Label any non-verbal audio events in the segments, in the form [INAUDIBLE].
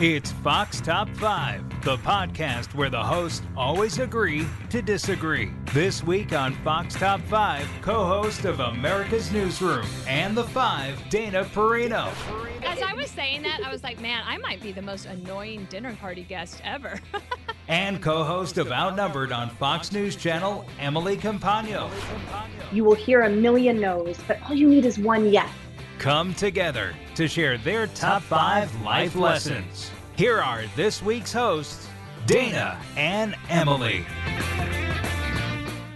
It's Fox Top 5, the podcast where the hosts always agree to disagree. This week on Fox Top 5, co host of America's Newsroom and The Five, Dana Perino. As I was saying that, I was like, man, I might be the most annoying dinner party guest ever. [LAUGHS] and co host of Outnumbered on Fox News Channel, Emily Compagno. You will hear a million no's, but all you need is one yes. Come together to share their top five life lessons. Here are this week's hosts, Dana and Emily.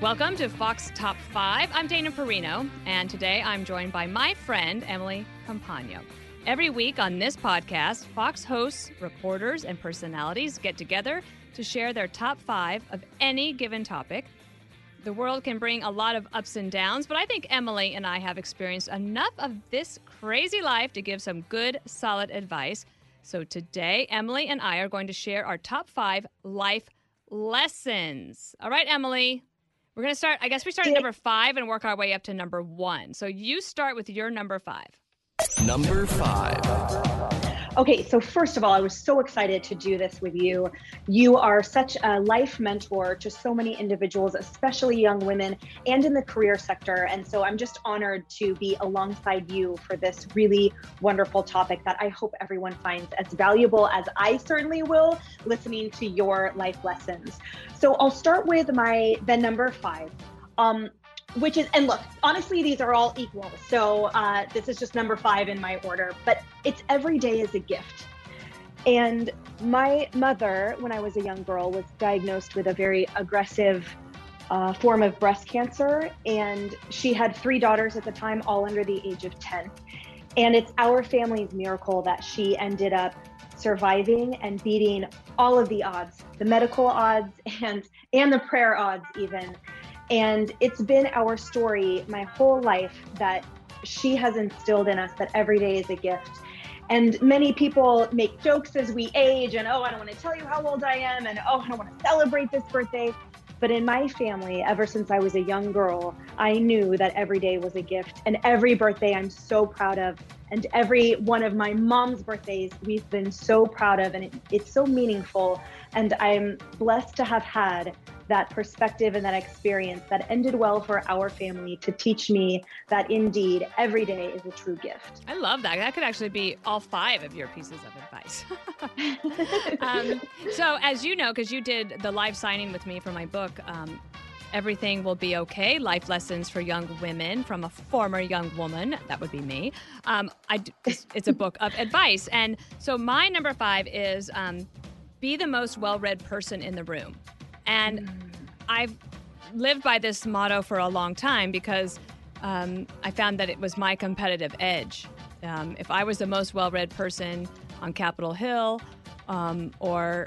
Welcome to Fox Top 5. I'm Dana Perino, and today I'm joined by my friend, Emily Compagno. Every week on this podcast, Fox hosts, reporters, and personalities get together to share their top five of any given topic. The world can bring a lot of ups and downs, but I think Emily and I have experienced enough of this crazy life to give some good, solid advice. So today, Emily and I are going to share our top five life lessons. All right, Emily. We're going to start, I guess we start at number five and work our way up to number one. So you start with your number five. Number five. Okay, so first of all, I was so excited to do this with you. You are such a life mentor to so many individuals, especially young women and in the career sector. And so I'm just honored to be alongside you for this really wonderful topic that I hope everyone finds as valuable as I certainly will listening to your life lessons. So I'll start with my the number five. Um, which is and look honestly these are all equal so uh, this is just number five in my order but it's every day is a gift. And my mother when i was a young girl was diagnosed with a very aggressive uh, form of breast cancer and she had three daughters at the time all under the age of 10 and it's our family's miracle that she ended up surviving and beating all of the odds the medical odds [LAUGHS] and and the prayer odds even and it's been our story my whole life that she has instilled in us that every day is a gift. And many people make jokes as we age and, oh, I don't want to tell you how old I am, and oh, I don't want to celebrate this birthday. But in my family, ever since I was a young girl, I knew that every day was a gift. And every birthday I'm so proud of. And every one of my mom's birthdays we've been so proud of. And it, it's so meaningful. And I'm blessed to have had that perspective and that experience that ended well for our family to teach me that indeed every day is a true gift. I love that. That could actually be all five of your pieces of advice. [LAUGHS] um, so, as you know, because you did the live signing with me for my book, um, Everything Will Be Okay Life Lessons for Young Women from a Former Young Woman. That would be me. Um, I, it's a book of advice. And so, my number five is um, be the most well read person in the room. And mm. I've lived by this motto for a long time because um, I found that it was my competitive edge. Um, if I was the most well read person on Capitol Hill um, or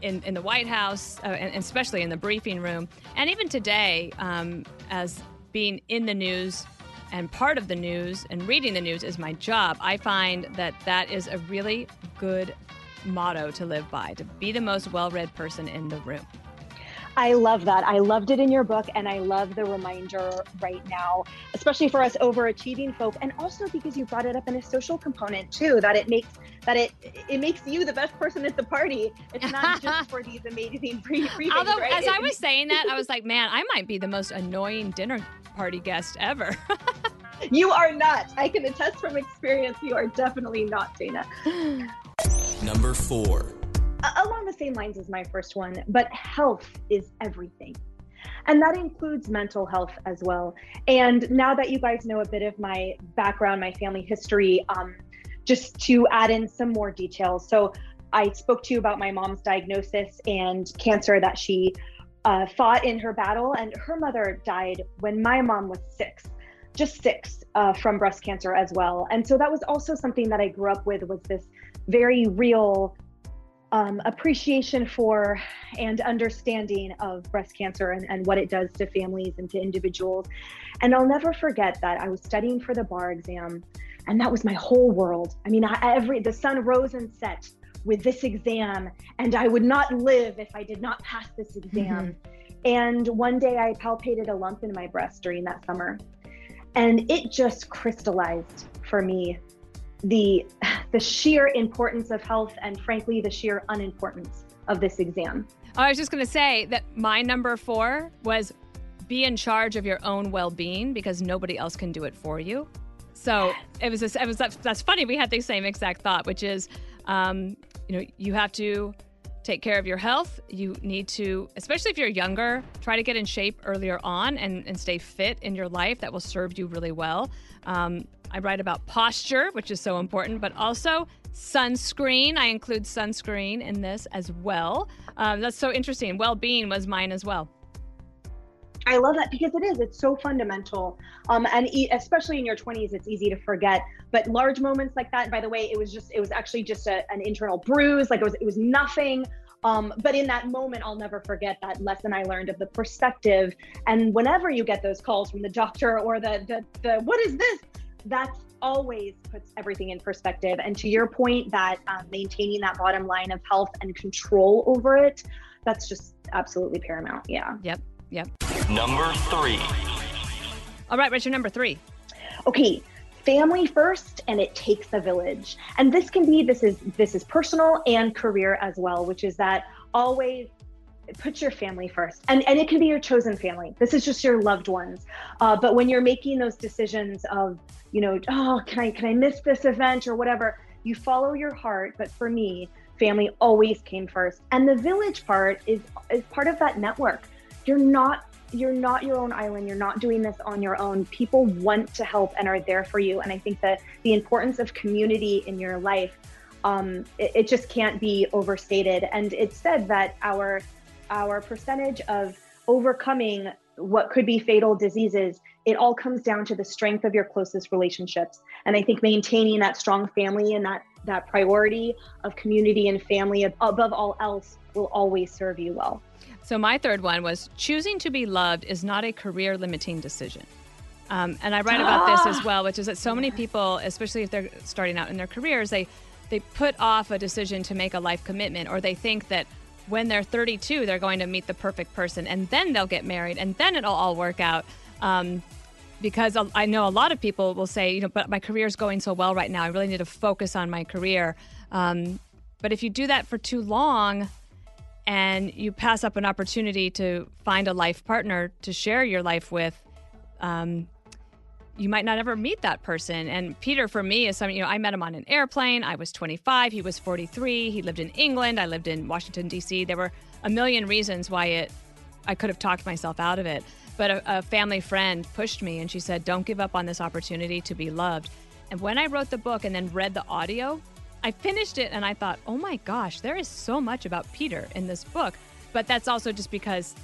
in, in the White House, uh, and especially in the briefing room, and even today, um, as being in the news and part of the news and reading the news is my job, I find that that is a really good motto to live by to be the most well read person in the room. I love that. I loved it in your book, and I love the reminder right now, especially for us overachieving folk, and also because you brought it up in a social component too. That it makes that it it makes you the best person at the party. It's not [LAUGHS] just for these amazing pre. Although, right? as I was [LAUGHS] saying that, I was like, man, I might be the most annoying dinner party guest ever. [LAUGHS] you are not. I can attest from experience. You are definitely not, Dana. Number four along the same lines as my first one, but health is everything. And that includes mental health as well. And now that you guys know a bit of my background, my family history, um, just to add in some more details. So I spoke to you about my mom's diagnosis and cancer that she uh, fought in her battle, and her mother died when my mom was six, just six, uh, from breast cancer as well. And so that was also something that I grew up with was this very real um, appreciation for and understanding of breast cancer and, and what it does to families and to individuals. And I'll never forget that I was studying for the bar exam, and that was my whole world. I mean, I, every the sun rose and set with this exam, and I would not live if I did not pass this exam. Mm-hmm. And one day I palpated a lump in my breast during that summer. And it just crystallized for me the the sheer importance of health and frankly the sheer unimportance of this exam. I was just going to say that my number 4 was be in charge of your own well-being because nobody else can do it for you. So it was, it was that's funny. We had the same exact thought, which is, um, you know, you have to take care of your health. You need to, especially if you're younger, try to get in shape earlier on and, and stay fit in your life. That will serve you really well. Um, I write about posture, which is so important, but also sunscreen. I include sunscreen in this as well. Um, that's so interesting. Well being was mine as well. I love that because it is. It's so fundamental. Um, and e- especially in your 20s, it's easy to forget. But large moments like that, by the way, it was just, it was actually just a, an internal bruise. Like it was, it was nothing. Um, but in that moment, I'll never forget that lesson I learned of the perspective. And whenever you get those calls from the doctor or the, the, the what is this? That's always puts everything in perspective. And to your point, that um, maintaining that bottom line of health and control over it, that's just absolutely paramount. Yeah. Yep. Yep. Number three. All right, Richard, number three. Okay, family first and it takes a village. And this can be this is this is personal and career as well which is that always put your family first. And and it can be your chosen family. This is just your loved ones. Uh, but when you're making those decisions of you know oh can i can i miss this event or whatever you follow your heart. But for me family always came first. And the village part is is part of that network you're not you're not your own island. You're not doing this on your own. People want to help and are there for you. And i think that the importance of community in your life um, it, it just can't be overstated. And it's said that our our percentage of overcoming what could be fatal diseases it all comes down to the strength of your closest relationships. And i think maintaining that strong family and that that priority of community and family above all else will always serve you well so, my third one was choosing to be loved is not a career limiting decision. Um, and I write about this as well, which is that so many people, especially if they're starting out in their careers, they, they put off a decision to make a life commitment, or they think that when they're 32, they're going to meet the perfect person and then they'll get married and then it'll all work out. Um, because I know a lot of people will say, you know, but my career is going so well right now. I really need to focus on my career. Um, but if you do that for too long, and you pass up an opportunity to find a life partner to share your life with, um, you might not ever meet that person. And Peter, for me, is something, you know, I met him on an airplane. I was 25, he was 43. He lived in England, I lived in Washington, D.C. There were a million reasons why it, I could have talked myself out of it. But a, a family friend pushed me and she said, Don't give up on this opportunity to be loved. And when I wrote the book and then read the audio, I finished it and I thought, oh my gosh, there is so much about Peter in this book. But that's also just because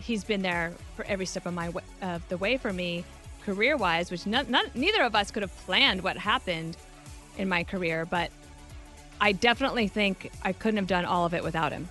he's been there for every step of my of the way for me, career wise, which not, not, neither of us could have planned what happened in my career. But I definitely think I couldn't have done all of it without him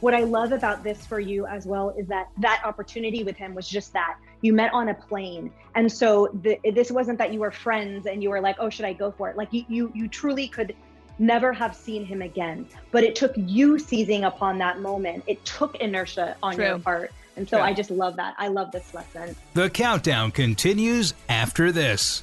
what I love about this for you as well is that that opportunity with him was just that you met on a plane, and so the, this wasn't that you were friends and you were like, oh, should I go for it? Like you, you, you truly could never have seen him again, but it took you seizing upon that moment. It took inertia on True. your part. And so True. I just love that. I love this lesson. The countdown continues after this.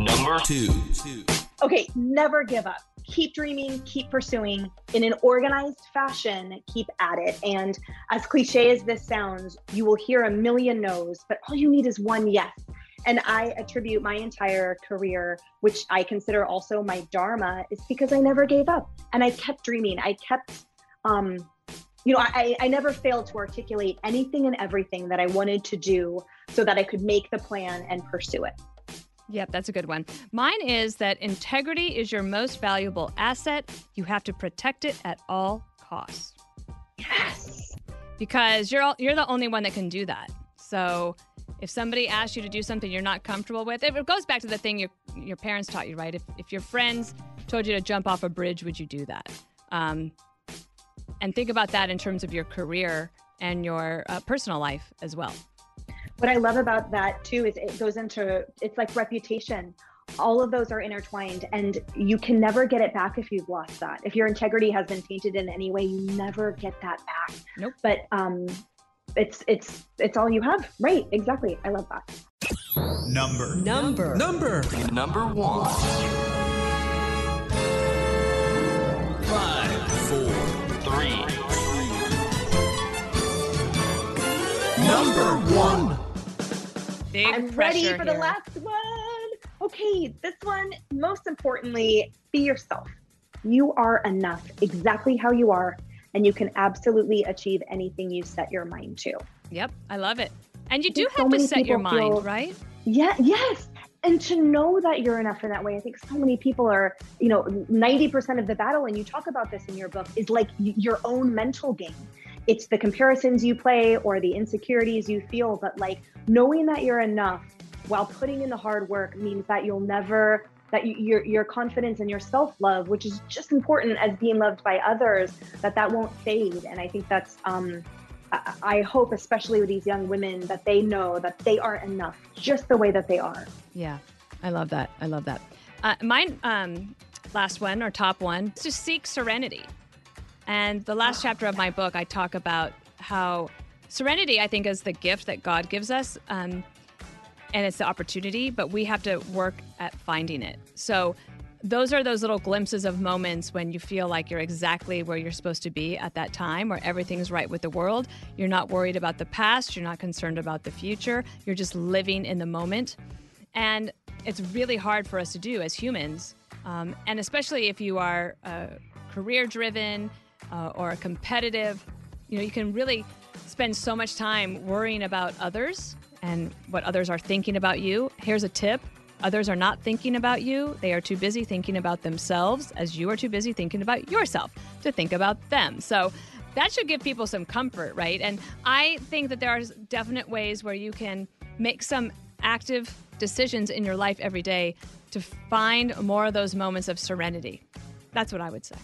Number two. Okay, never give up. Keep dreaming, keep pursuing in an organized fashion, keep at it. And as cliche as this sounds, you will hear a million no's, but all you need is one yes. And I attribute my entire career, which I consider also my dharma, is because I never gave up and I kept dreaming. I kept, um, you know, I, I never failed to articulate anything and everything that I wanted to do so that I could make the plan and pursue it. Yep, that's a good one. Mine is that integrity is your most valuable asset. You have to protect it at all costs. Yes. Because you're all, you're the only one that can do that. So if somebody asks you to do something you're not comfortable with, it goes back to the thing your your parents taught you, right? If if your friends told you to jump off a bridge, would you do that? Um, and think about that in terms of your career and your uh, personal life as well. What I love about that too is it goes into it's like reputation. All of those are intertwined, and you can never get it back if you've lost that. If your integrity has been tainted in any way, you never get that back. Nope. But um, it's it's it's all you have. Right? Exactly. I love that. Number. Number. Number. Number one. Five. Four. Three. Number one. Big I'm ready for the last one. Okay, this one, most importantly, be yourself. You are enough exactly how you are, and you can absolutely achieve anything you set your mind to. Yep, I love it. And you do think so have to set your mind, feel- right? Yeah, yes. And to know that you're enough in that way, I think so many people are, you know, 90% of the battle, and you talk about this in your book, is like your own mental game. It's the comparisons you play or the insecurities you feel, but like knowing that you're enough while putting in the hard work means that you'll never that you, your your confidence and your self love, which is just important as being loved by others, that that won't fade. And I think that's um, I, I hope, especially with these young women, that they know that they are enough just the way that they are. Yeah, I love that. I love that. Uh, mine, um, last one or top one, is to seek serenity. And the last chapter of my book, I talk about how serenity, I think, is the gift that God gives us. Um, and it's the opportunity, but we have to work at finding it. So, those are those little glimpses of moments when you feel like you're exactly where you're supposed to be at that time, where everything's right with the world. You're not worried about the past, you're not concerned about the future, you're just living in the moment. And it's really hard for us to do as humans. Um, and especially if you are uh, career driven uh, or a competitive, you know, you can really spend so much time worrying about others and what others are thinking about you. Here's a tip others are not thinking about you, they are too busy thinking about themselves, as you are too busy thinking about yourself to think about them. So, that should give people some comfort, right? And I think that there are definite ways where you can make some active decisions in your life every day to find more of those moments of serenity. That's what I would say.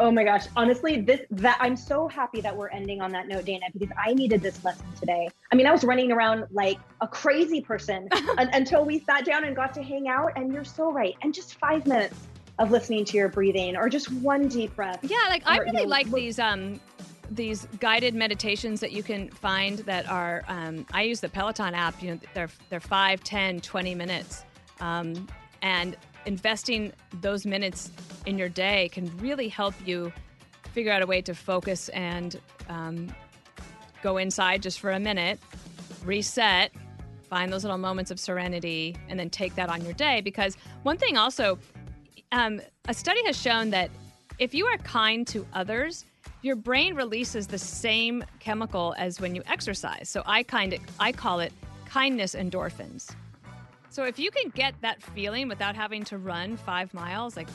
Oh my gosh. Honestly, this that I'm so happy that we're ending on that note, Dana, because I needed this lesson today. I mean, I was running around like a crazy person [LAUGHS] un- until we sat down and got to hang out. And you're so right. And just five minutes of listening to your breathing or just one deep breath. Yeah, like I Or, you really know, like look- these um these guided meditations that you can find that are um, I use the Peloton app, you know, they're they're 5, 10, 20 minutes. Um, and investing those minutes in your day can really help you figure out a way to focus and um, go inside just for a minute, reset, find those little moments of serenity, and then take that on your day. Because one thing also, um, a study has shown that if you are kind to others, your brain releases the same chemical as when you exercise. So I kind of I call it kindness endorphins. So if you can get that feeling without having to run five miles, like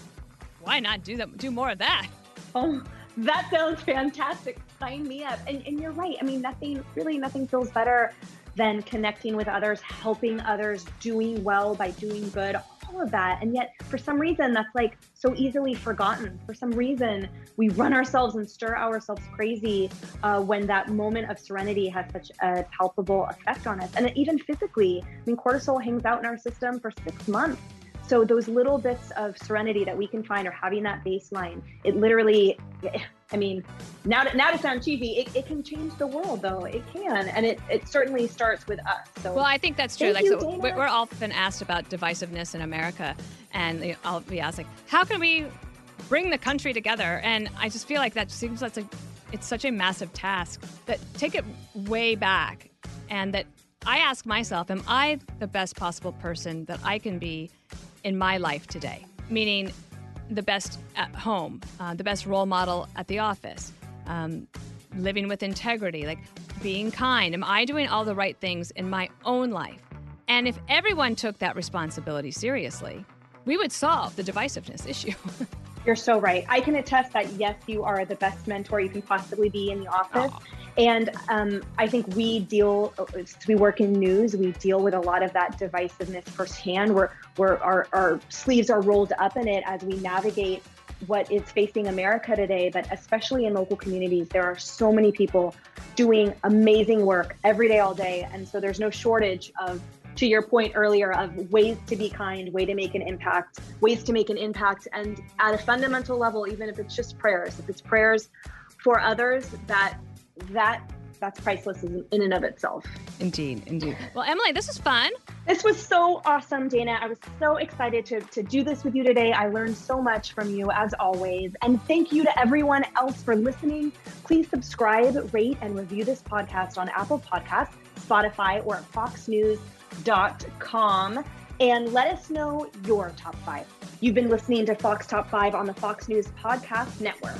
why not do that? Do more of that. Oh, that sounds fantastic. Sign me up. And, and you're right. I mean, nothing, really, nothing feels better than connecting with others, helping others, doing well by doing good, all of that. And yet, for some reason, that's like so easily forgotten. For some reason, we run ourselves and stir ourselves crazy uh, when that moment of serenity has such a palpable effect on us. And even physically, I mean, cortisol hangs out in our system for six months. So those little bits of serenity that we can find or having that baseline, it literally, I mean, now to, now to sound cheesy, it, it can change the world though. It can. And it, it certainly starts with us. So Well, I think that's true. Thank like, you, so we're often asked about divisiveness in America, and you know, I'll be asked like, how can we bring the country together? And I just feel like that seems like a, it's such a massive task that take it way back, and that I ask myself, am I the best possible person that I can be in my life today? Meaning, the best at home, uh, the best role model at the office, um, living with integrity, like being kind. Am I doing all the right things in my own life? And if everyone took that responsibility seriously, we would solve the divisiveness issue. [LAUGHS] You're so right. I can attest that yes, you are the best mentor you can possibly be in the office. Aww. And um, I think we deal, we work in news, we deal with a lot of that divisiveness firsthand. Where, where our, our sleeves are rolled up in it as we navigate what is facing America today, but especially in local communities, there are so many people doing amazing work every day, all day. And so there's no shortage of, to your point earlier, of ways to be kind, way to make an impact, ways to make an impact. And at a fundamental level, even if it's just prayers, if it's prayers for others, that that that's priceless in, in and of itself. Indeed, indeed. Well, Emily, this was fun. This was so awesome, Dana. I was so excited to, to do this with you today. I learned so much from you, as always. And thank you to everyone else for listening. Please subscribe, rate, and review this podcast on Apple Podcasts, Spotify, or at foxnews.com. And let us know your top five. You've been listening to Fox Top 5 on the Fox News Podcast Network.